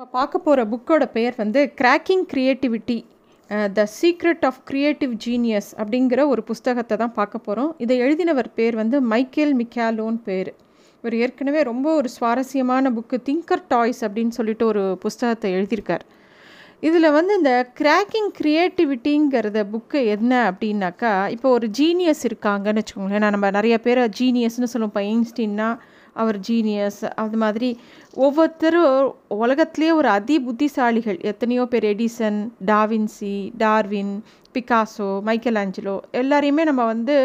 இப்போ பார்க்க போகிற புக்கோட பெயர் வந்து cracking creativity the secret of creative genius அப்படிங்கிற ஒரு புஸ்தகத்தை தான் பார்க்க போகிறோம். இதை எழுதினவர் பேர் வந்து மைக்கேல் மிக்காலோன் பேர். இவர் ஏற்கனவே ரொம்ப ஒரு சுவாரஸ்யமான புக்கு திங்கர் டாய்ஸ் அப்படின்னு சொல்லிட்டு ஒரு புஸ்தகத்தை எழுதியிருக்கார். இதில் வந்து இந்த கிராக்கிங் க்ரியேட்டிவிட்டிங்கிறத புக்கு என்ன அப்படின்னாக்கா இப்போ ஒரு ஜீனியஸ் இருக்காங்கன்னு வச்சுக்கோங்களேன். நம்ம நிறைய பேர் ஜீனியஸ்னு சொல்லுவோம். இப்போ ஐன்ஸ்டீன்னா அவர் ஜீனியஸ் அது மாதிரி ஒவ்வொருத்தரும் உலகத்துலேயே ஒரு அதி புத்திசாலிகள். எத்தனையோ பேர் Edison da Vinci Darwin Picasso Michelangelo எல்லாரையுமே நம்ம வந்து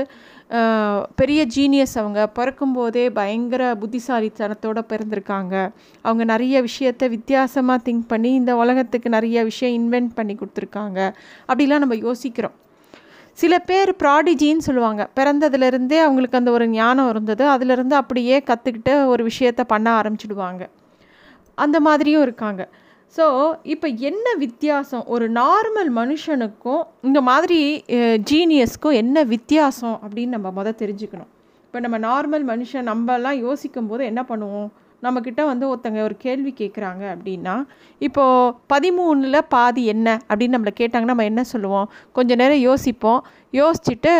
பெரிய ஜீனியஸ் அவங்க. பிறக்கும்போதே பயங்கர புத்திசாலித்தனத்தோடு பிறந்திருக்காங்க. அவங்க நிறைய விஷயத்த வித்தியாசமாக திங்க் பண்ணி இந்த உலகத்துக்கு நிறைய விஷயம் இன்வென்ட் பண்ணி கொடுத்துருக்காங்க. அப்படிலாம் நம்ம யோசிக்கிறோம். சில பேர் ப்ராடிஜின்னு சொல்லுவாங்க. பிறந்ததுலேருந்தே அவங்களுக்கு அந்த ஒரு ஞானம் இருந்தது. அதிலிருந்து அப்படியே கற்றுக்கிட்டு ஒரு விஷயத்த பண்ண ஆரம்பிச்சிடுவாங்க. அந்த மாதிரியும் இருக்காங்க. ஸோ இப்போ என்ன வித்தியாசம்? ஒரு நார்மல் மனுஷனுக்கும் இந்த மாதிரி ஜீனியஸ்க்கும் என்ன வித்தியாசம் அப்படின்னு நம்ம மொதல் தெரிஞ்சுக்கணும். இப்போ நம்ம நார்மல் மனுஷன் நம்மலாம் யோசிக்கும் போது என்ன பண்ணுவோம்? நம்மக்கிட்ட வந்து ஒருத்தங்க ஒரு கேள்வி கேட்குறாங்க அப்படின்னா இப்போது பதிமூணில் பாதி என்ன அப்படின்னு நம்மளை கேட்டாங்கன்னா நம்ம என்ன சொல்லுவோம்? கொஞ்ச நேரம் யோசிப்போம். யோசிச்சுட்டு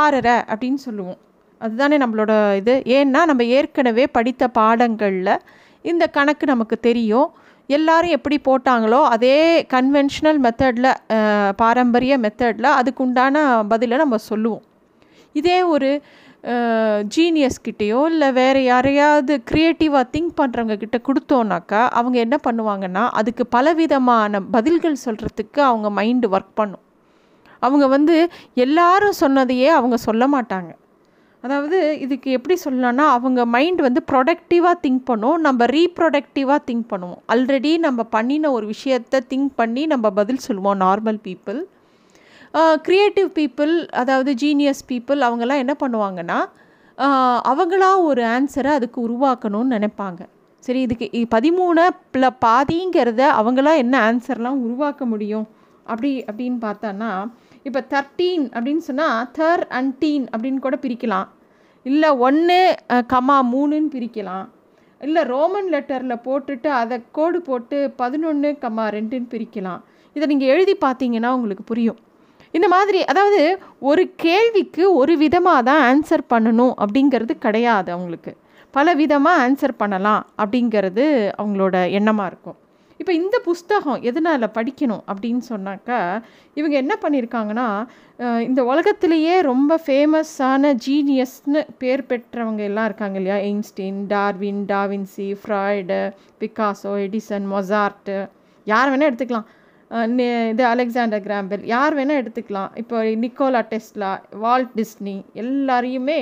ஆறரை அப்படின்னு சொல்லுவோம். அதுதானே நம்மளோட இது. ஏன்னா நம்ம ஏற்கனவே படித்த பாடங்களில் இந்த கணக்கு நமக்கு தெரியும். எல்லாரும் எப்படி போட்டாங்களோ அதே கன்வென்ஷனல் மெத்தடில் பாரம்பரிய மெத்தடில் அதுக்குண்டான பதிலை நம்ம சொல்லுவோம். இதே ஒரு ஜீனியஸ்கிட்டேயோ இல்லை வேறு யாரையாவது க்ரியேட்டிவாக திங்க் பண்ணுறவங்க கிட்ட கொடுத்தோன்னாக்கா அவங்க என்ன பண்ணுவாங்கன்னா அதுக்கு பலவிதமான பதில்கள் சொல்கிறதுக்கு அவங்க மைண்டு ஒர்க் பண்ணும். அவங்க வந்து எல்லாரும் சொன்னதையே அவங்க சொல்ல மாட்டாங்க. அதாவது இதுக்கு எப்படி சொல்லலாம்னா அவங்க மைண்ட் வந்து ப்ரொடக்டிவாக திங்க் பண்ணும். நம்ம ரீப்ரொடக்டிவாக திங்க் பண்ணுவோம். ஆல்ரெடி நம்ம பண்ணின ஒரு விஷயத்த திங்க் பண்ணி நம்ம பதில் சொல்லுவோம் நார்மல் பீப்புள் க்ரியேட்டிவ் பீப்புள் அதாவது ஜீனியஸ் பீப்புள் அவங்கெல்லாம் என்ன பண்ணுவாங்கன்னா அவங்களா ஒரு ஆன்சரை அதுக்கு உருவாக்கணும்னு நினைப்பாங்க. சரி இதுக்கு பதிமூணு ப்ள பாதிங்கிறத அவங்களாம் என்ன ஆன்சர்லாம் உருவாக்க முடியும்? அப்படி அப்படின்னு பார்த்தோன்னா இப்போ தர்டீன் அப்படின்னு சொன்னால் தர் அண்ட் டீன் அப்படின்னு கூட பிரிக்கலாம். இல்லை ஒன்று கமா மூணுன்னு பிரிக்கலாம். இல்லை ரோமன் லெட்டரில் போட்டுட்டு அதை கோடு போட்டு பதினொன்று கமா ரெண்டுன்னு பிரிக்கலாம். இதை நீங்கள் எழுதி பார்த்தீங்கன்னா உங்களுக்கு புரியும். இந்த மாதிரி அதாவது ஒரு கேள்விக்கு ஒரு விதமாக தான் ஆன்சர் பண்ணணும் அப்படிங்கிறது கிடையாது அவங்களுக்கு. பல விதமாக ஆன்சர் பண்ணலாம் அப்படிங்கிறது அவங்களோட எண்ணமாக இருக்கும். இப்போ இந்த புஸ்தகம் எதனால் படிக்கணும் அப்படின்னு சொன்னாக்கா இவங்க என்ன பண்ணியிருக்காங்கன்னா இந்த உலகத்திலேயே ரொம்ப ஃபேமஸான ஜீனியஸ்னு பேர் பெற்றவங்க எல்லாம் இருக்காங்க இல்லையா? Einstein Darwin da Vinci Freud Picasso Edison Mozart யார் வேணால் எடுத்துக்கலாம். இது அலெக்சாண்டர் கிராம்பெல். யார் வேணால் எடுத்துக்கலாம். இப்போ நிக்கோலா டெஸ்லா வால்ட் டிஸ்னி எல்லாரையுமே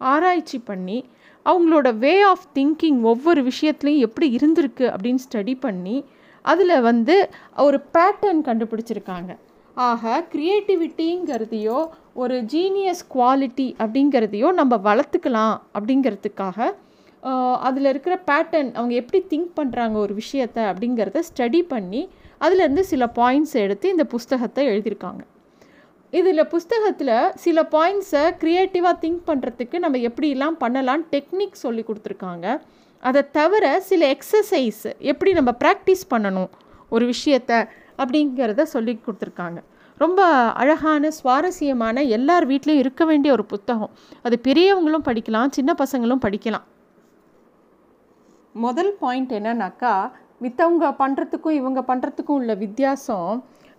ஆராய்ச்சி பண்ணி அவங்களோட வே ஆஃப் திங்கிங் ஒவ்வொரு விஷயத்துலையும் எப்படி இருந்திருக்கு அப்படின்னு ஸ்டடி பண்ணி அதில் வந்து ஒரு பேட்டர்ன் கண்டுபிடிச்சிருக்காங்க. ஆக க்ரியேட்டிவிட்டிங்கிறதையோ ஒரு ஜீனியஸ் குவாலிட்டி அப்படிங்கிறதையோ நம்ம வளர்த்துக்கலாம் அப்படிங்கிறதுக்காக அதில் இருக்கிற பேட்டர்ன் அவங்க எப்படி திங்க் பண்ணுறாங்க ஒரு விஷயத்த அப்படிங்கிறத ஸ்டடி பண்ணி அதுலேருந்து சில பாயிண்ட்ஸ் எடுத்து இந்த புஸ்தகத்தை எழுதியிருக்காங்க. இதில் புஸ்தகத்தில் சில பாயிண்ட்ஸை க்ரியேட்டிவாக திங்க் பண்ணுறதுக்கு நம்ம எப்படிலாம் பண்ணலாம் டெக்னிக் சொல்லி கொடுத்துருக்காங்க. அதை தவிர சில எக்ஸசைஸ் எப்படி நம்ம ப்ராக்டிஸ் பண்ணணும் ஒரு விஷயத்த அப்படிங்கிறத சொல்லி கொடுத்துருக்காங்க. ரொம்ப அழகான சுவாரஸ்யமான எல்லார் வீட்லேயும் இருக்க வேண்டிய ஒரு புத்தகம். அது பெரியவங்களும் படிக்கலாம் சின்ன பசங்களும் படிக்கலாம். முதல் பாயிண்ட் என்னன்னாக்கா மித்தவங்க பண்ணுறதுக்கும் இவங்க பண்ணுறதுக்கும் உள்ள வித்தியாசம்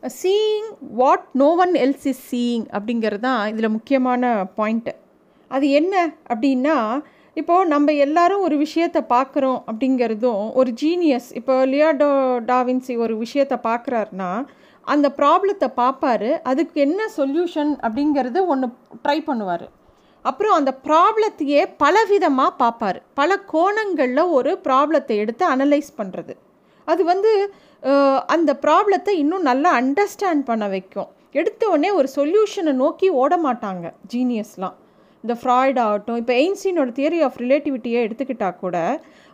seeing what no one else is seeing அப்படிங்கிறது தான் இதில் முக்கியமான பாயிண்ட்டு அது என்ன அப்படின்னா இப்போது நம்ம எல்லாரும் ஒரு விஷயத்தை பார்க்குறோம் அப்படிங்கிறதும் ஒரு ஜீனியஸ் இப்போ லியாடோ டாவின்சி ஒரு விஷயத்தை பார்க்குறாருனா அந்த ப்ராப்ளத்தை பார்ப்பாரு அதுக்கு என்ன சொல்யூஷன் அப்படிங்கிறது ஒன்று ட்ரை பண்ணுவார். அப்புறம் அந்த ப்ராப்ளத்தையே பலவிதமாக பார்ப்பார். பல கோணங்களில் ஒரு ப்ராப்ளத்தை எடுத்து அனலைஸ் பண்ணுறது அது வந்து அந்த ப்ராப்ளத்தை இன்னும் நல்லா அண்டர்ஸ்டாண்ட் பண்ண வைக்கும். எடுத்த உடனே ஒரு சொல்யூஷனை நோக்கி ஓட மாட்டாங்க ஜீனியஸ்லாம் இந்த ஃப்ராய்ட் ஆகட்டும் இப்போ எயின்ஸ்டீனோட தியரி ஆஃப் ரிலேட்டிவிட்டியை எடுத்துக்கிட்டால் கூட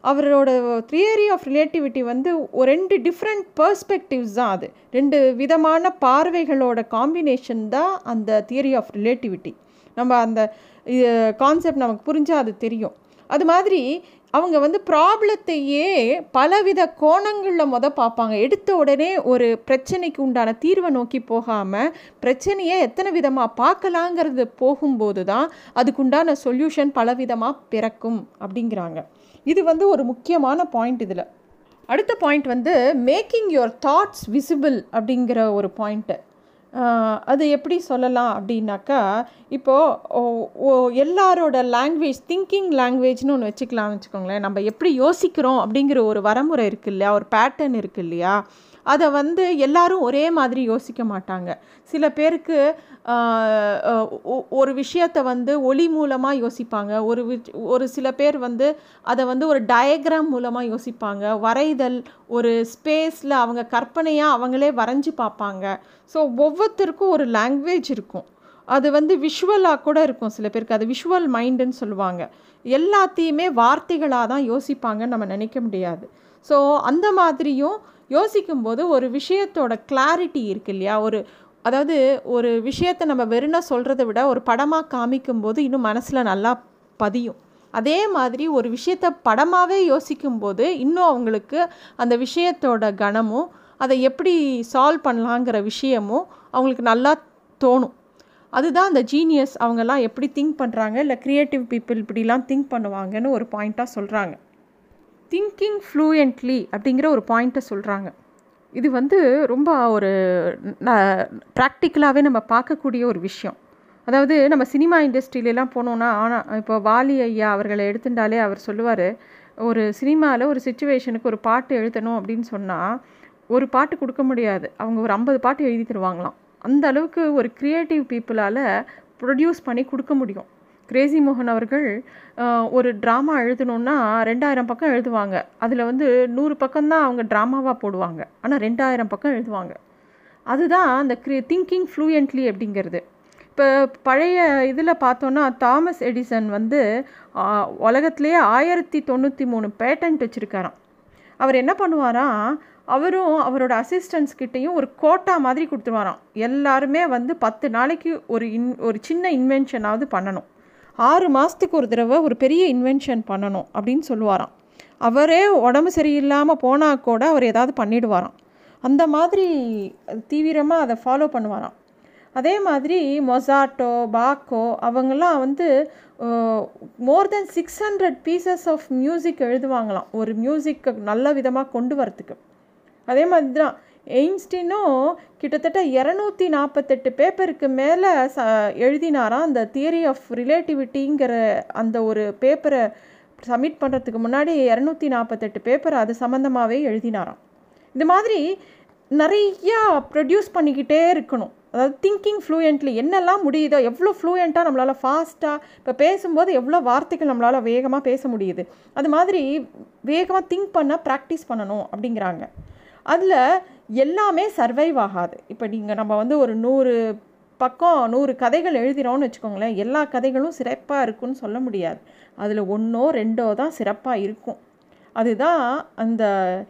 அவரோட தியரி ஆஃப் ரிலேட்டிவிட்டி வந்து ஒரு ரெண்டு டிஃப்ரெண்ட் பர்ஸ்பெக்டிவ்ஸ் தான் அது. ரெண்டு விதமான பார்வைகளோட காம்பினேஷன் தான் அந்த தியரி ஆஃப் ரிலேட்டிவிட்டி நம்ம அந்த கான்செப்ட் நமக்கு புரிஞ்சால் அது தெரியும். அது மாதிரி அவங்க வந்து ப்ராப்ளத்தையே பலவித கோணங்களில் மொத பார்ப்பாங்க எடுத்த உடனே ஒரு பிரச்சனைக்கு உண்டான தீர்வை நோக்கி போகாமல் பிரச்சனையை எத்தனை விதமாக பார்க்கலாங்கிறது போகும்போது தான் அதுக்குண்டான சொல்யூஷன் பலவிதமாக பிறக்கும் அப்படிங்கிறாங்க. இது வந்து ஒரு முக்கியமான பாயிண்ட் இதில். அடுத்த பாயிண்ட் வந்து மேக்கிங் யுவர் தாட்ஸ் விசிபிள் அப்படிங்கிற ஒரு பாயிண்ட்டு அது எப்படி சொல்லலாம் அப்படின்னாக்கா இப்போது எல்லாரோட லாங்குவேஜ் திங்கிங் லாங்குவேஜ்னு ஒன்று வச்சுக்கலாம்னு வச்சுக்கோங்களேன். நம்ம எப்படி யோசிக்கிறோம் அப்படிங்கிற ஒரு வரமுறை இருக்குது இல்லையா? ஒரு பேட்டர்ன் இருக்குது இல்லையா? அதை வந்து எல்லாரும் ஒரே மாதிரி யோசிக்க மாட்டாங்க. சில பேருக்கு ஒரு விஷயத்தை வந்து ஒளி மூலமாக யோசிப்பாங்க. ஒரு ஒரு சில பேர் வந்து அதை வந்து ஒரு டயக்ராம் மூலமாக யோசிப்பாங்க. வரைதல் ஒரு ஸ்பேஸில் அவங்க கற்பனையாக அவங்களே வரைஞ்சி பார்ப்பாங்க. ஸோ ஒவ்வொருத்தருக்கும் ஒரு லாங்குவேஜ் இருக்கும். அது வந்து விஷுவலாக கூட இருக்கும் சில பேருக்கு. அது விஷுவல் மைண்டுன்னு சொல்லுவாங்க. எல்லாத்தையுமே வார்த்தைகளாக தான் யோசிப்பாங்கன்னு நம்ம நினைக்க முடியாது. ஸோ அந்த மாதிரியும் யோசிக்கும்போது ஒரு விஷயத்தோட கிளாரிட்டி இருக்கு இல்லையா? ஒரு அதாவது ஒரு விஷயத்தை நம்ம வெறுனா சொல்கிறத விட ஒரு படமாக காமிக்கும்போது இன்னும் மனசில் நல்லா பதியும். அதே மாதிரி ஒரு விஷயத்தை படமாகவே யோசிக்கும்போது இன்னும் அவங்களுக்கு அந்த விஷயத்தோட கணமும் அதை எப்படி சால்வ் பண்ணலாங்கிற விஷயமும் அவங்களுக்கு நல்லா தோணும். அதுதான் அந்த ஜீனியஸ் அவங்கெல்லாம் எப்படி திங்க் பண்ணுறாங்க இல்லை க்ரியேட்டிவ் பீப்புள் இப்படிலாம் திங்க் பண்ணுவாங்கன்னு ஒரு பாயிண்ட்டாக சொல்கிறாங்க திங்கிங் ஃப்ளூயண்ட்லி அப்படிங்கிற ஒரு பாயிண்ட்டை சொல்கிறாங்க இது வந்து ரொம்ப ஒரு ப்ராக்டிக்கலாகவே நம்ம பார்க்கக்கூடிய ஒரு விஷயம். அதாவது நம்ம சினிமா இண்டஸ்ட்ரியிலலாம் போனோன்னா ஆனால் இப்போ வாலி ஐயா அவர்களை எடுத்துட்டாலே அவர் சொல்லுவார் ஒரு சினிமாவில் ஒரு சுச்சுவேஷனுக்கு ஒரு பாட்டு எழுதணும் அப்படின்னு சொன்னால் ஒரு பாட்டு கொடுக்க முடியாது. அவங்க ஒரு ஐம்பது பாட்டு எழுதி தருவாங்களாம். அந்த அளவுக்கு ஒரு க்ரியேட்டிவ் பீப்புளால் ப்ரொடியூஸ் பண்ணி கொடுக்க முடியும். கிரேசி மோகன் அவர்கள் ஒரு ட்ராமா எழுதணுன்னா ரெண்டாயிரம் பக்கம் எழுதுவாங்க. அதில் வந்து நூறு பக்கம்தான் அவங்க ட்ராமாவாக போடுவாங்க. ஆனால் ரெண்டாயிரம் பக்கம் எழுதுவாங்க. அதுதான் அந்த க்ரி திங்கிங் ஃப்ளூயண்ட்லி அப்படிங்கிறது. இப்போ பழைய இதில் பார்த்தோன்னா தாமஸ் எடிசன் வந்து உலகத்துலேயே ஆயிரத்தி தொண்ணூற்றி மூணு பேட்டன்ட் வச்சுருக்காராம். அவர் என்ன பண்ணுவாராம் அவரும் அவரோட அசிஸ்டன்ஸ் கிட்டேயும் ஒரு கோட்டா மாதிரி கொடுத்துருவாராம். எல்லாருமே வந்து பத்து நாளைக்கு ஒரு இன் ஒரு சின்ன இன்வென்ஷனாவது பண்ணணும். ஆறு மாதத்துக்கு ஒரு தடவை ஒரு பெரிய இன்வென்ஷன் பண்ணணும் அப்படின்னு சொல்லுவாராம். அவரே உடம்பு சரியில்லாமல் போனால் கூட அவர் ஏதாவது பண்ணிடுவாராம். அந்த மாதிரி தீவிரமாக அதை ஃபாலோ பண்ணுவாராம். அதே மாதிரி மொசாட்டோ பாக்கோ அவங்கெல்லாம் வந்து more than six hundred pieces of music எழுதுவாங்களாம். ஒரு மியூசிக்கை நல்ல விதமாக கொண்டு வரத்துக்கு அதே மாதிரி தான் எய்ன்ஸ்டினும் கிட்டத்தட்ட இரநூத்தி நாற்பத்தெட்டு பேப்பருக்கு மேலே ச எழுதினாராம். அந்த தியரி ஆஃப் ரிலேட்டிவிட்டிங்கிற அந்த ஒரு பேப்பரை சப்மிட் பண்ணுறதுக்கு முன்னாடி இரநூத்தி நாற்பத்தெட்டு பேப்பர் அது சம்மந்தமாகவே எழுதினாராம். இது மாதிரி நிறையா ப்ரொடியூஸ் பண்ணிக்கிட்டே இருக்கணும். அதாவது திங்கிங் ஃப்ளூயண்ட்லி என்னெல்லாம் முடியுதோ எவ்வளோ ஃப்ளூயண்ட்டாக நம்மளால் ஃபாஸ்ட்டாக இப்போ பேசும்போது எவ்வளோ வார்த்தைகள் நம்மளால் வேகமாக பேச முடியுது. அது மாதிரி வேகமாக திங்க் பண்ண ப்ராக்டிஸ் பண்ணணும் அப்படிங்கிறாங்க. அதில் எல்லாமே சர்வைவ் ஆகாது. இப்போ நீங்கள் நம்ம வந்து ஒரு நூறு பக்கம் நூறு கதைகள் எழுதினோன்னு வச்சுக்கோங்களேன் எல்லா கதைகளும் சிறப்பாக இருக்கும்னு சொல்ல முடியாது. அதில் ஒன்றோ ரெண்டோ தான் சிறப்பாக இருக்கும். அதுதான் அந்த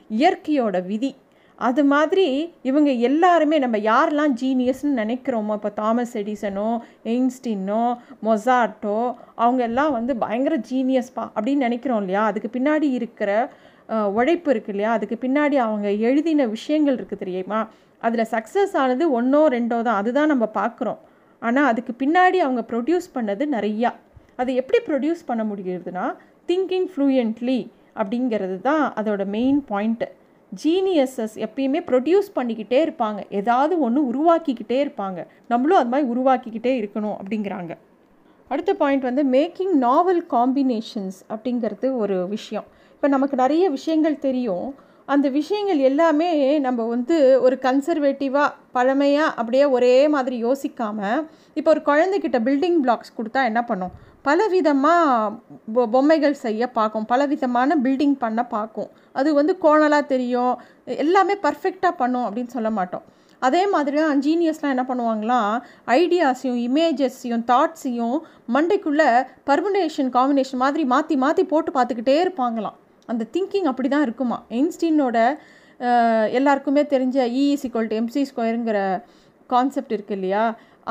இயற்கையோட விதி. அது மாதிரி இவங்க எல்லாருமே நம்ம யாரெல்லாம் ஜீனியஸ்ன்னு நினைக்கிறோமோ இப்போ தாமஸ் எடிசனோ எயின்ஸ்டீனோ மொசாட்டோ அவங்க எல்லாம் வந்து பயங்கர ஜீனியஸ்பா அப்படின்னு நினைக்கிறோம் இல்லையா? அதுக்கு பின்னாடி இருக்கிற உழைப்பு இருக்கு இல்லையா? அதுக்கு பின்னாடி அவங்க எழுதின விஷயங்கள் இருக்குது தெரியுமா? அதில் சக்ஸஸ் ஆனது ஒன்றோ ரெண்டோ தான். அதுதான் நம்ம பார்க்குறோம் ஆனால் அதுக்கு பின்னாடி அவங்க ப்ரொடியூஸ் பண்ணது நிறையா. அது எப்படி ப்ரொடியூஸ் பண்ண முடிகிறதுனா திங்கிங் ஃப்ளூயண்ட்லி அப்படிங்கிறது தான் அதோட மெயின் பாயிண்ட்டு ஜீனியஸஸ் எப்பயுமே ப்ரொடியூஸ் பண்ணிக்கிட்டே இருப்பாங்க. ஏதாவது ஒன்று உருவாக்கிக்கிட்டே இருப்பாங்க. நம்மளும் அது மாதிரி உருவாக்கிக்கிட்டே இருக்கணும் அப்படிங்கிறாங்க. அடுத்த பாயிண்ட் வந்து மேக்கிங் நாவல் காம்பினேஷன்ஸ் அப்படிங்கிறது ஒரு விஷயம். இப்போ நமக்கு நிறைய விஷயங்கள் தெரியும். அந்த விஷயங்கள் எல்லாமே நம்ம வந்து ஒரு கன்சர்வேட்டிவாக பழமையாக அப்படியே ஒரே மாதிரி யோசிக்காமல் இப்போ ஒரு குழந்தைக்கிட்ட பில்டிங் பிளாக்ஸ் கொடுத்தா என்ன பண்ணும்? பலவிதமாக பொம்மைகள் செய்ய பார்க்கும். பலவிதமான பில்டிங் பண்ண பார்க்கும். அது வந்து கோணலாக தெரியும். எல்லாமே பர்ஃபெக்டாக பண்ணும் அப்படின்னு சொல்ல மாட்டோம். அதே மாதிரி தான் ஜீனியஸ்லாம் என்ன பண்ணுவாங்களாம் ஐடியாஸையும் இமேஜஸையும் தாட்ஸையும் மண்டைக்குள்ளே பர்முனேஷன் காம்பினேஷன் மாதிரி மாற்றி மாற்றி போட்டு பார்த்துக்கிட்டே இருப்பாங்களாம். அந்த திங்கிங் அப்படி தான் இருக்குமா எயின்ஸ்டீனோட எல்லாருக்குமே தெரிஞ்ச E is equal to MC ஸ்கொயருங்கிற concept இருக்குது இல்லையா?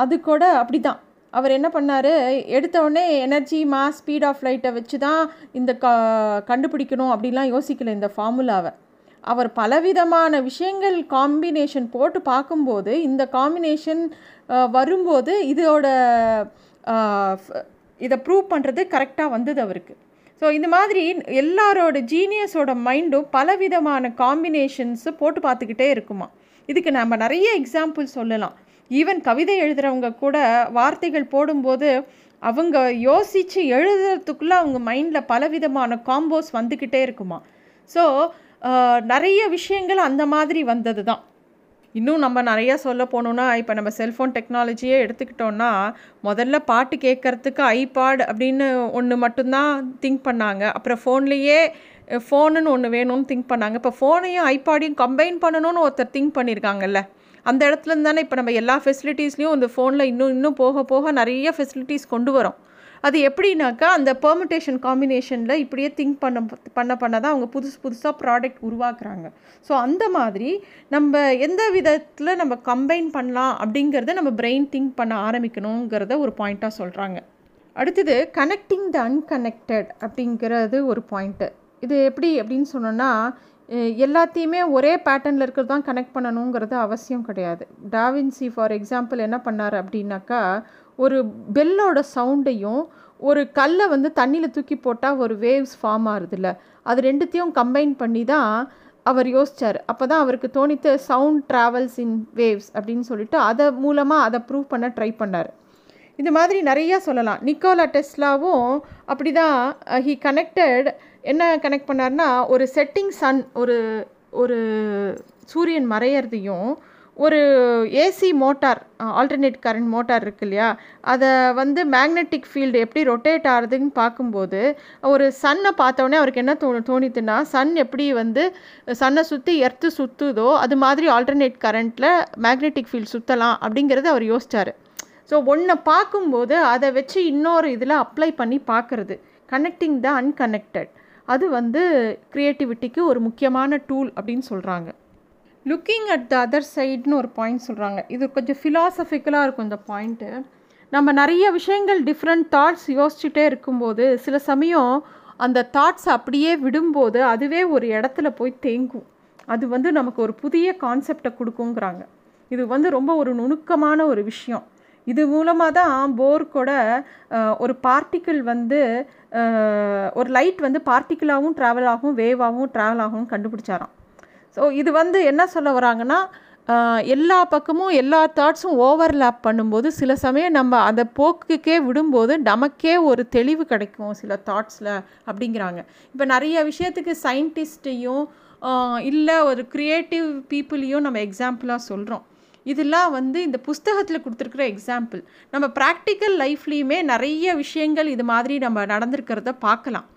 அது கூட அப்படி தான் அவர் என்ன பண்ணார்? எடுத்த உடனே எனர்ஜி மாஸ் ஸ்பீட் ஆஃப் லைட்டை வச்சு தான் இந்த க கண்டுபிடிக்கணும் அப்படிலாம் யோசிக்கல இந்த ஃபார்முலாவை அவர் பலவிதமான விஷயங்கள் காம்பினேஷன் போட்டு பார்க்கும்போது இந்த காம்பினேஷன் வரும்போது இதோட இதை ப்ரூவ் பண்ணுறது கரெக்டாக வந்தது அவருக்கு. ஸோ இந்த மாதிரி எல்லாரோட ஜீனியஸோட மைண்டும் பலவிதமான காம்பினேஷன்ஸு போட்டு பார்த்துக்கிட்டே இருக்குமா. இதுக்கு நம்ம நிறைய எக்ஸாம்பிள் சொல்லலாம். ஈவன் கவிதை எழுதுகிறவங்க கூட வார்த்தைகள் போடும்போது அவங்க யோசித்து எழுதுறதுக்குள்ளே அவங்க மைண்டில் பலவிதமான காம்போஸ் வந்துக்கிட்டே இருக்குமா. ஸோ நிறைய விஷயங்கள் அந்த மாதிரி வந்தது தான் இன்னும் நம்ம நிறையா சொல்ல போனோன்னா இப்போ நம்ம செல்ஃபோன் டெக்னாலஜியே எடுத்துக்கிட்டோன்னா முதல்ல பாட்டு கேட்குறதுக்கு ஐபாட் அப்படின்னு ஒன்று மட்டும்தான் திங்க் பண்ணாங்க. அப்புறம் ஃபோன்லேயே ஃபோனுன்னு ஒன்று வேணும்னு திங்க் பண்ணாங்க. இப்போ ஃபோனையும் ஐபாடையும் கம்பைன் பண்ணணும்னு ஒருத்தர் திங்க் பண்ணியிருக்காங்கல்ல அந்த இடத்துல தானே இப்போ நம்ம எல்லா ஃபெசிலிட்டிஸ்லேயும் இந்த ஃபோனில் இன்னும் இன்னும் போக போக நிறைய ஃபெசிலிட்டிஸ் கொண்டு வரோம். அது எப்படின்னாக்கா அந்த பெர்முட்டேஷன் காம்பினேஷனில் இப்படியே திங்க் பண்ண பண்ண பண்ண தான் அவங்க புதுசு புதுசாக ப்ராடக்ட் உருவாக்குறாங்க. ஸோ அந்த மாதிரி நம்ம எந்த விதத்தில் நம்ம கம்பைன் பண்ணலாம் அப்படிங்கிறத நம்ம பிரெயின் திங்க் பண்ண ஆரம்பிக்கணுங்கிறத ஒரு பாயிண்ட்டாக சொல்கிறாங்க அடுத்தது கனெக்டிங் த அன்கனெக்டட் அப்படிங்கிறது ஒரு பாயிண்ட்டு இது எப்படி அப்படின்னு சொன்னோன்னா எல்லாத்தையுமே ஒரே பேட்டர்னில் இருக்கிறது தான் கனெக்ட் பண்ணணுங்கிறது அவசியம் கிடையாது. டாவின்சி ஃபார் எக்ஸாம்பிள் என்ன பண்ணார் அப்படின்னாக்கா ஒரு பெல்லோட சவுண்டையும் ஒரு கல்லை வந்து தண்ணியில் தூக்கி போட்டால் ஒரு வேவ்ஸ் ஃபார்ம் ஆகுதுல்ல அது ரெண்டுத்தையும் கம்பைன் பண்ணி தான் அவர் யோசித்தார் அப்போ தான் அவருக்கு தோணித்து சவுண்ட் ட்ராவல்ஸ் இன் வேவ்ஸ் அப்படின்னு சொல்லிட்டு அதை மூலமாக அதை ப்ரூவ் பண்ண ட்ரை பண்ணார். இந்த மாதிரி நிறையா சொல்லலாம். நிக்கோலா டெஸ்லாவும் அப்படி தான் ஹி கனெக்டட் என்ன கனெக்ட் பண்ணார்னா ஒரு செட்டிங் சன் ஒரு ஒரு சூரியன் மறையிறதையும் ஒரு AC motor alternate current motor இருக்கு இல்லையா அதை வந்து மேக்னெட்டிக் ஃபீல்டு எப்படி ரொட்டேட் ஆகுதுன்னு பார்க்கும்போது ஒரு சன்னை பார்த்தோன்னே அவருக்கு என்ன தோ தோணித்துன்னா சன் எப்படி வந்து சன்னை சுற்றி எர்த்து சுற்றுதோ அது மாதிரி ஆல்டர்னேட் கரண்ட்டில் மேக்னெட்டிக் ஃபீல்டு சுற்றலாம் அப்படிங்கிறத அவர் யோசித்தார் ஸோ ஒன்றை பார்க்கும்போது அதை வச்சு இன்னொரு இதில் அப்ளை பண்ணி பார்க்குறது. கனெக்டிங் த அன்கனெக்டட் அது வந்து க்ரியேட்டிவிட்டிக்கு ஒரு முக்கியமான டூல் அப்படின்னு சொல்கிறாங்க லுக்கிங் அட் த அதர் சைடுன்னு ஒரு பாயிண்ட் சொல்கிறாங்க இது கொஞ்சம் ஃபிலாசபிக்கலாக இருக்கும் இந்த பாயிண்ட்டு நம்ம நிறைய விஷயங்கள் டிஃப்ரெண்ட் தாட்ஸ் யோசிச்சுட்டே இருக்கும்போது சில சமயம் அந்த தாட்ஸ் அப்படியே விடும்போது அதுவே ஒரு இடத்துல போய் தேங்கும். அது வந்து நமக்கு ஒரு புதிய கான்செப்டை கொடுக்குங்கிறாங்க. இது வந்து ரொம்ப ஒரு நுணுக்கமான ஒரு விஷயம். இது மூலமாக தான் போர்க்கோட ஒரு பார்ட்டிக்கிள் வந்து ஒரு லைட் வந்து பார்ட்டிக்கிளாகவும் ட்ராவல் ஆகும் வேவாகவும் ட்ராவல் ஆகும் கண்டுபிடிச்சாராம். ஸோ இது வந்து என்ன சொல்ல வராங்கன்னா எல்லா பக்கமும் எல்லா தாட்ஸும் ஓவர்லேப் பண்ணும்போது சில சமயம் நம்ம அந்த போக்குக்கே விடும்போது நமக்கே ஒரு தெளிவு கிடைக்கும் சில தாட்ஸில் அப்படிங்கிறாங்க. இப்போ நிறைய விஷயத்துக்கு சயின்டிஸ்ட்டையும் இல்லை ஒரு க்ரியேட்டிவ் பீப்புளையும் நம்ம எக்ஸாம்பிளாக சொல்கிறோம் இதெல்லாம் வந்து இந்த புஸ்தகத்தில் கொடுத்துருக்குற எக்ஸாம்பிள் நம்ம ப்ராக்டிக்கல் லைஃப்லேயுமே நிறைய விஷயங்கள் இது மாதிரி நம்ம நடந்திருக்கிறத பார்க்கலாம்.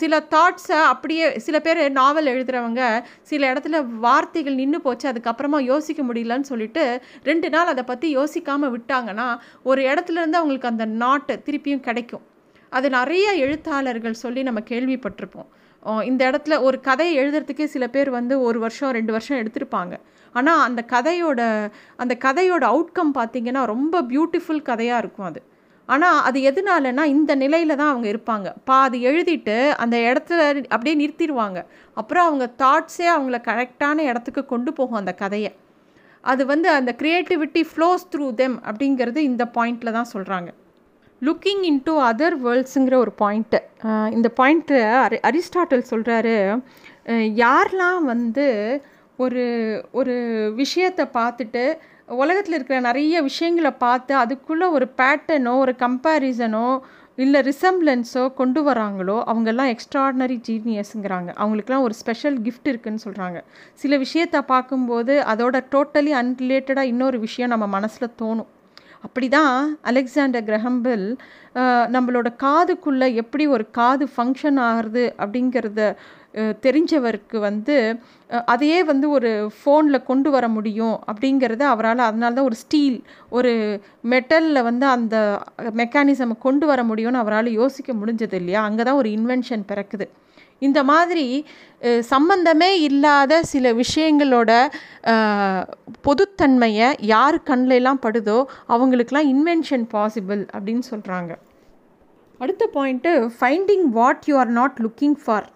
சில தாட்ஸை அப்படியே சில பேர் நாவல் எழுதுகிறவங்க சில இடத்துல வார்த்தைகள் நின்று போச்சு அதுக்கப்புறமா யோசிக்க முடியலன்னு சொல்லிட்டு ரெண்டு நாள் அதை பற்றி யோசிக்காமல் விட்டாங்கன்னா ஒரு இடத்துலேருந்து அவங்களுக்கு அந்த நாட்டு திருப்பியும் கிடைக்கும். அது நிறைய எழுத்தாளர்கள் சொல்லி நம்ம கேள்விப்பட்டிருப்போம். இந்த இடத்துல ஒரு கதையை எழுதுறதுக்கே சில பேர் வந்து ஒரு வருஷம் ரெண்டு வருஷம் எடுத்திருப்பாங்க. ஆனால் அந்த கதையோட அந்த கதையோட அவுட்கம் பார்த்திங்கன்னா ரொம்ப பியூட்டிஃபுல் கதையாக இருக்கும் அது. ஆனால் அது எதனாலனா இந்த நிலையில் தான் அவங்க இருப்பாங்க. பாதி எழுதிட்டு அந்த இடத்துல அப்படியே நிறுத்திடுவாங்க. அப்புறம் அவங்க தாட்ஸே அவங்கள கரெக்டான இடத்துக்கு கொண்டு போகும் அந்த கதையை. அது வந்து அந்த க்ரியேட்டிவிட்டி ஃப்ளோஸ் த்ரூ தெம் அப்படிங்கிறது இந்த பாயிண்டில் தான் சொல்கிறாங்க லுக்கிங் இன்டு அதர் வேர்ல்ட்ஸுங்கிற ஒரு பாயிண்ட்டு இந்த பாயிண்ட்டு அரி அரிஸ்டாட்டல் சொல்கிறாரு யாரெலாம் வந்து ஒரு ஒரு விஷயத்தை பார்த்துட்டு உலகத்தில் இருக்கிற நிறைய விஷயங்களை பார்த்து அதுக்குள்ளே ஒரு பேட்டர்னோ ஒரு கம்பேரிசனோ இல்லை ரிசம்பிளன்ஸோ கொண்டு வராங்களோ அவங்கெல்லாம் எக்ஸ்ட்ராடினரி ஜீனியஸுங்கிறாங்க அவங்களுக்குலாம் ஒரு ஸ்பெஷல் கிஃப்ட் இருக்குதுன்னு சொல்கிறாங்க சில விஷயத்தை பார்க்கும்போது அதோட டோட்டலி அன்ரிலேட்டடாக இன்னொரு விஷயம் நம்ம மனசில் தோணும். அப்படி தான் அலெக்சாண்டர் கிரஹம்பில் நம்மளோட காதுக்குள்ளே எப்படி ஒரு காது ஃபங்க்ஷன் ஆகிறது அப்படிங்கிறத தெரிஞ்சவருக்கு வந்து அதையே வந்து ஒரு ஃபோனில் கொண்டு வர முடியும் அப்படிங்கிறத அவரால் அதனால தான் ஒரு ஸ்டீல் ஒரு மெட்டலில் வந்து அந்த மெக்கானிசமை கொண்டு வர முடியும்னு அவரால் யோசிக்க முடிஞ்சது இல்லையா? அங்கே தான் ஒரு இன்வென்ஷன் பிறக்குது. இந்த மாதிரி சம்பந்தமே இல்லாத சில விஷயங்களோட பொதுத்தன்மையை யார் கண்ணிலெலாம் படுதோ அவங்களுக்கெலாம் இன்வென்ஷன் பாசிபிள் அப்படின்னு சொல்கிறாங்க அடுத்த point finding what you are not looking for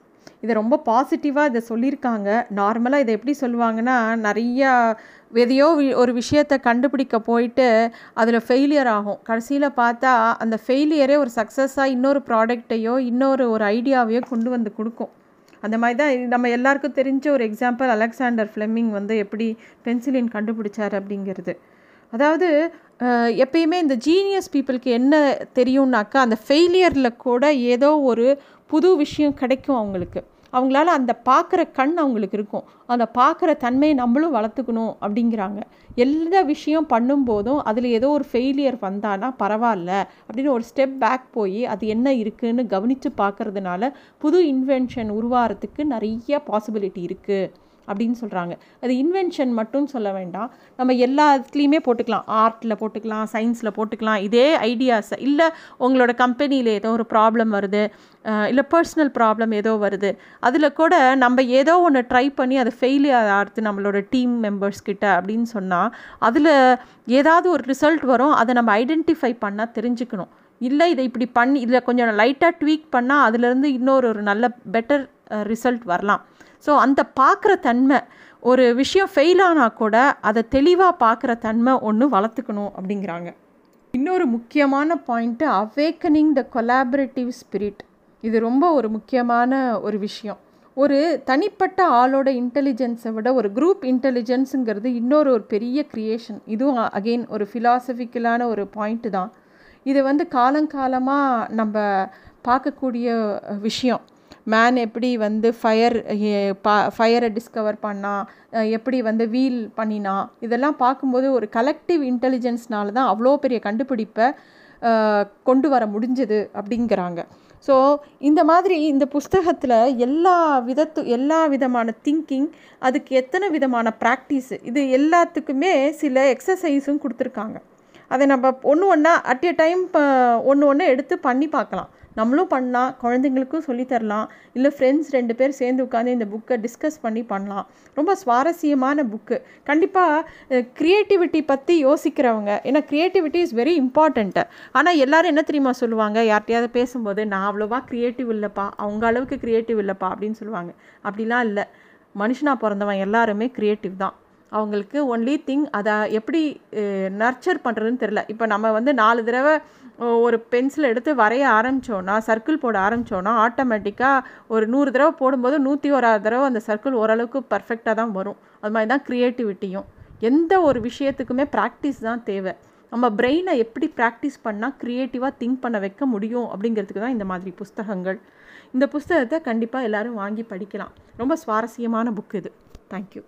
இதை ரொம்ப பாசிட்டிவாக இதை சொல்லியிருக்காங்க. நார்மலாக இதை எப்படி சொல்லுவாங்கன்னா நிறையா எதையோ ஒரு விஷயத்தை கண்டுபிடிக்க போயிட்டு அதில் ஃபெயிலியர் ஆகும். கடைசியில் பார்த்தா அந்த ஃபெயிலியரே ஒரு சக்ஸஸாக இன்னொரு ப்ராடக்டையோ இன்னொரு ஒரு ஐடியாவையோ கொண்டு வந்து கொடுக்கும். அந்த மாதிரி தான் நம்ம எல்லாருக்கும் தெரிஞ்ச ஒரு எக்ஸாம்பிள் அலெக்சாண்டர் ஃப்ளெமிங் வந்து எப்படி பென்சிலின் கண்டுபிடிச்சார் அப்படிங்கிறது. அதாவது எப்பயுமே இந்த ஜீனியஸ் பீப்புளுக்கு என்ன தெரியும்னாக்கா அந்த ஃபெயிலியரில் கூட ஏதோ ஒரு புது விஷயம் கிடைக்கும் அவங்களுக்கு. அவங்களால அந்த பார்க்குற கண் அவங்களுக்கு இருக்கும். அந்த பார்க்குற தன்மையை நம்மளும் வளர்த்துக்கணும் அப்படிங்கிறாங்க. எல்லா விஷயம் பண்ணும்போதும் அதில் ஏதோ ஒரு ஃபெயிலியர் வந்தானா பரவாயில்ல அப்படின்னு ஒரு ஸ்டெப் பேக் போய் அது என்ன இருக்குதுன்னு கவனித்து பார்க்குறதுனால புது இன்வென்ஷன் உருவாகிறதுக்கு நிறைய பாசிபிலிட்டி இருக்குது அப்படின்னு சொல்கிறாங்க அது இன்வென்ஷன் மட்டும் சொல்ல வேண்டாம். நம்ம எல்லாத்துலேயுமே போட்டுக்கலாம். ஆர்ட்டில் போட்டுக்கலாம் சயின்ஸில் போட்டுக்கலாம். இதே ஐடியாஸை இல்லை உங்களோட கம்பெனியில் ஏதோ ஒரு ப்ராப்ளம் வருது இல்லை பர்சனல் ப்ராப்ளம் ஏதோ வருது. அதில் கூட நம்ம ஏதோ ஒன்று ட்ரை பண்ணி அது ஃபெயிலியர் ஆகிறது நம்மளோட டீம் மெம்பர்ஸ் கிட்ட அப்படின்னு சொன்னால் அதில் ஏதாவது ஒரு ரிசல்ட் வரும். அதை நம்ம ஐடென்டிஃபை பண்ணால் தெரிஞ்சுக்கணும். இல்லை இதை இப்படி பண்ணி இதில் கொஞ்சம் லைட்டாக ட்வீக் பண்ணால் அதுலேருந்து இன்னொரு ஒரு நல்ல பெட்டர் ரிசல்ட் வரலாம். ஸோ அந்த பார்க்குற தன்மை ஒரு விஷயம் ஃபெயில் ஆனால் கூட அதை தெளிவாக பார்க்குற தன்மை ஒன்று வளர்த்துக்கணும் அப்படிங்கிறாங்க. இன்னொரு முக்கியமான point awakening the collaborative spirit இது ரொம்ப ஒரு முக்கியமான ஒரு விஷயம். ஒரு தனிப்பட்ட ஆளோட இன்டெலிஜென்ஸை விட ஒரு குரூப் இன்டெலிஜென்ஸுங்கிறது இன்னொரு ஒரு பெரிய க்ரியேஷன் இதுவும் அகெயின் ஒரு ஃபிலாசபிக்கலான ஒரு பாயிண்ட்டு தான். இது வந்து காலங்காலமாக நம்ம பார்க்கக்கூடிய விஷயம். மேன் எப்படி வந்து ஃபயர் பா ஃபயரை டிஸ்கவர் பண்ணான் எப்படி வந்து வீல் பண்ணினான் இதெல்லாம் பார்க்கும்போது ஒரு கலெக்டிவ் இன்டெலிஜென்ஸ்னால தான் அவ்வளோ பெரிய கண்டுபிடிப்பை கொண்டு வர முடிஞ்சது அப்படிங்கிறாங்க. ஸோ இந்த மாதிரி இந்த புஸ்தகத்தில் எல்லா விதத்து எல்லா விதமான திங்கிங் அதுக்கு எத்தனை விதமான ப்ராக்டிஸ் இது எல்லாத்துக்குமே சில எக்ஸசைஸும் கொடுத்துருக்காங்க. அதை நம்ம ஒன்று ஒன்றா அட் எ டைம் ஒன்று ஒன்று எடுத்து பண்ணி பார்க்கலாம். நம்மளும் பண்ணலாம் குழந்தைங்களுக்கும் சொல்லித்தரலாம் இல்லை ஃப்ரெண்ட்ஸ் ரெண்டு பேர் சேர்ந்து உட்காந்து இந்த புக்கை டிஸ்கஸ் பண்ணி பண்ணலாம். ரொம்ப சுவாரஸ்யமான புக்கு கண்டிப்பாக க்ரியேட்டிவிட்டி பற்றி யோசிக்கிறவங்க ஏன்னா க்ரியேட்டிவிட்டி இஸ் வெரி இம்பார்ட்டண்ட்டு ஆனால் எல்லோரும் என்ன தெரியுமா சொல்லுவாங்க? யார்கிட்டயாவது பேசும்போது நான் அவ்வளோவா க்ரியேட்டிவ் இல்லைப்பா அவங்க அளவுக்கு க்ரியேட்டிவ் இல்லைப்பா அப்படின்னு சொல்லுவாங்க. அப்படிலாம் இல்லை. மனுஷனாக பிறந்தவன் எல்லாருமே க்ரியேட்டிவ் தான். அவங்களுக்கு ஒன்லி திங் அதை எப்படி நர்ச்சர் பண்ணுறதுன்னு தெரில இப்போ நம்ம வந்து நாலு தடவை ஒரு பென்சில் எடுத்து வரைய ஆரம்பித்தோன்னா சர்க்கிள் போட ஆரம்பித்தோன்னா ஆட்டோமேட்டிக்காக ஒரு நூறு தடவை போடும்போது நூற்றி ஓராறு தடவை அந்த சர்க்கிள் ஓரளவுக்கு பர்ஃபெக்டாக தான் வரும். அது மாதிரி தான் க்ரியேட்டிவிட்டியும் எந்த ஒரு விஷயத்துக்குமே ப்ராக்டிஸ் தான் தேவை. நம்ம பிரெயினை எப்படி ப்ராக்டிஸ் பண்ணால் க்ரியேட்டிவாக திங்க் பண்ண வைக்க முடியும் அப்படிங்கிறதுக்கு தான் இந்த மாதிரி புஸ்தகங்கள். இந்த புஸ்தகத்தை கண்டிப்பாக எல்லோரும் வாங்கி படிக்கலாம். ரொம்ப சுவாரஸ்யமான புக் இது. தேங்க்யூ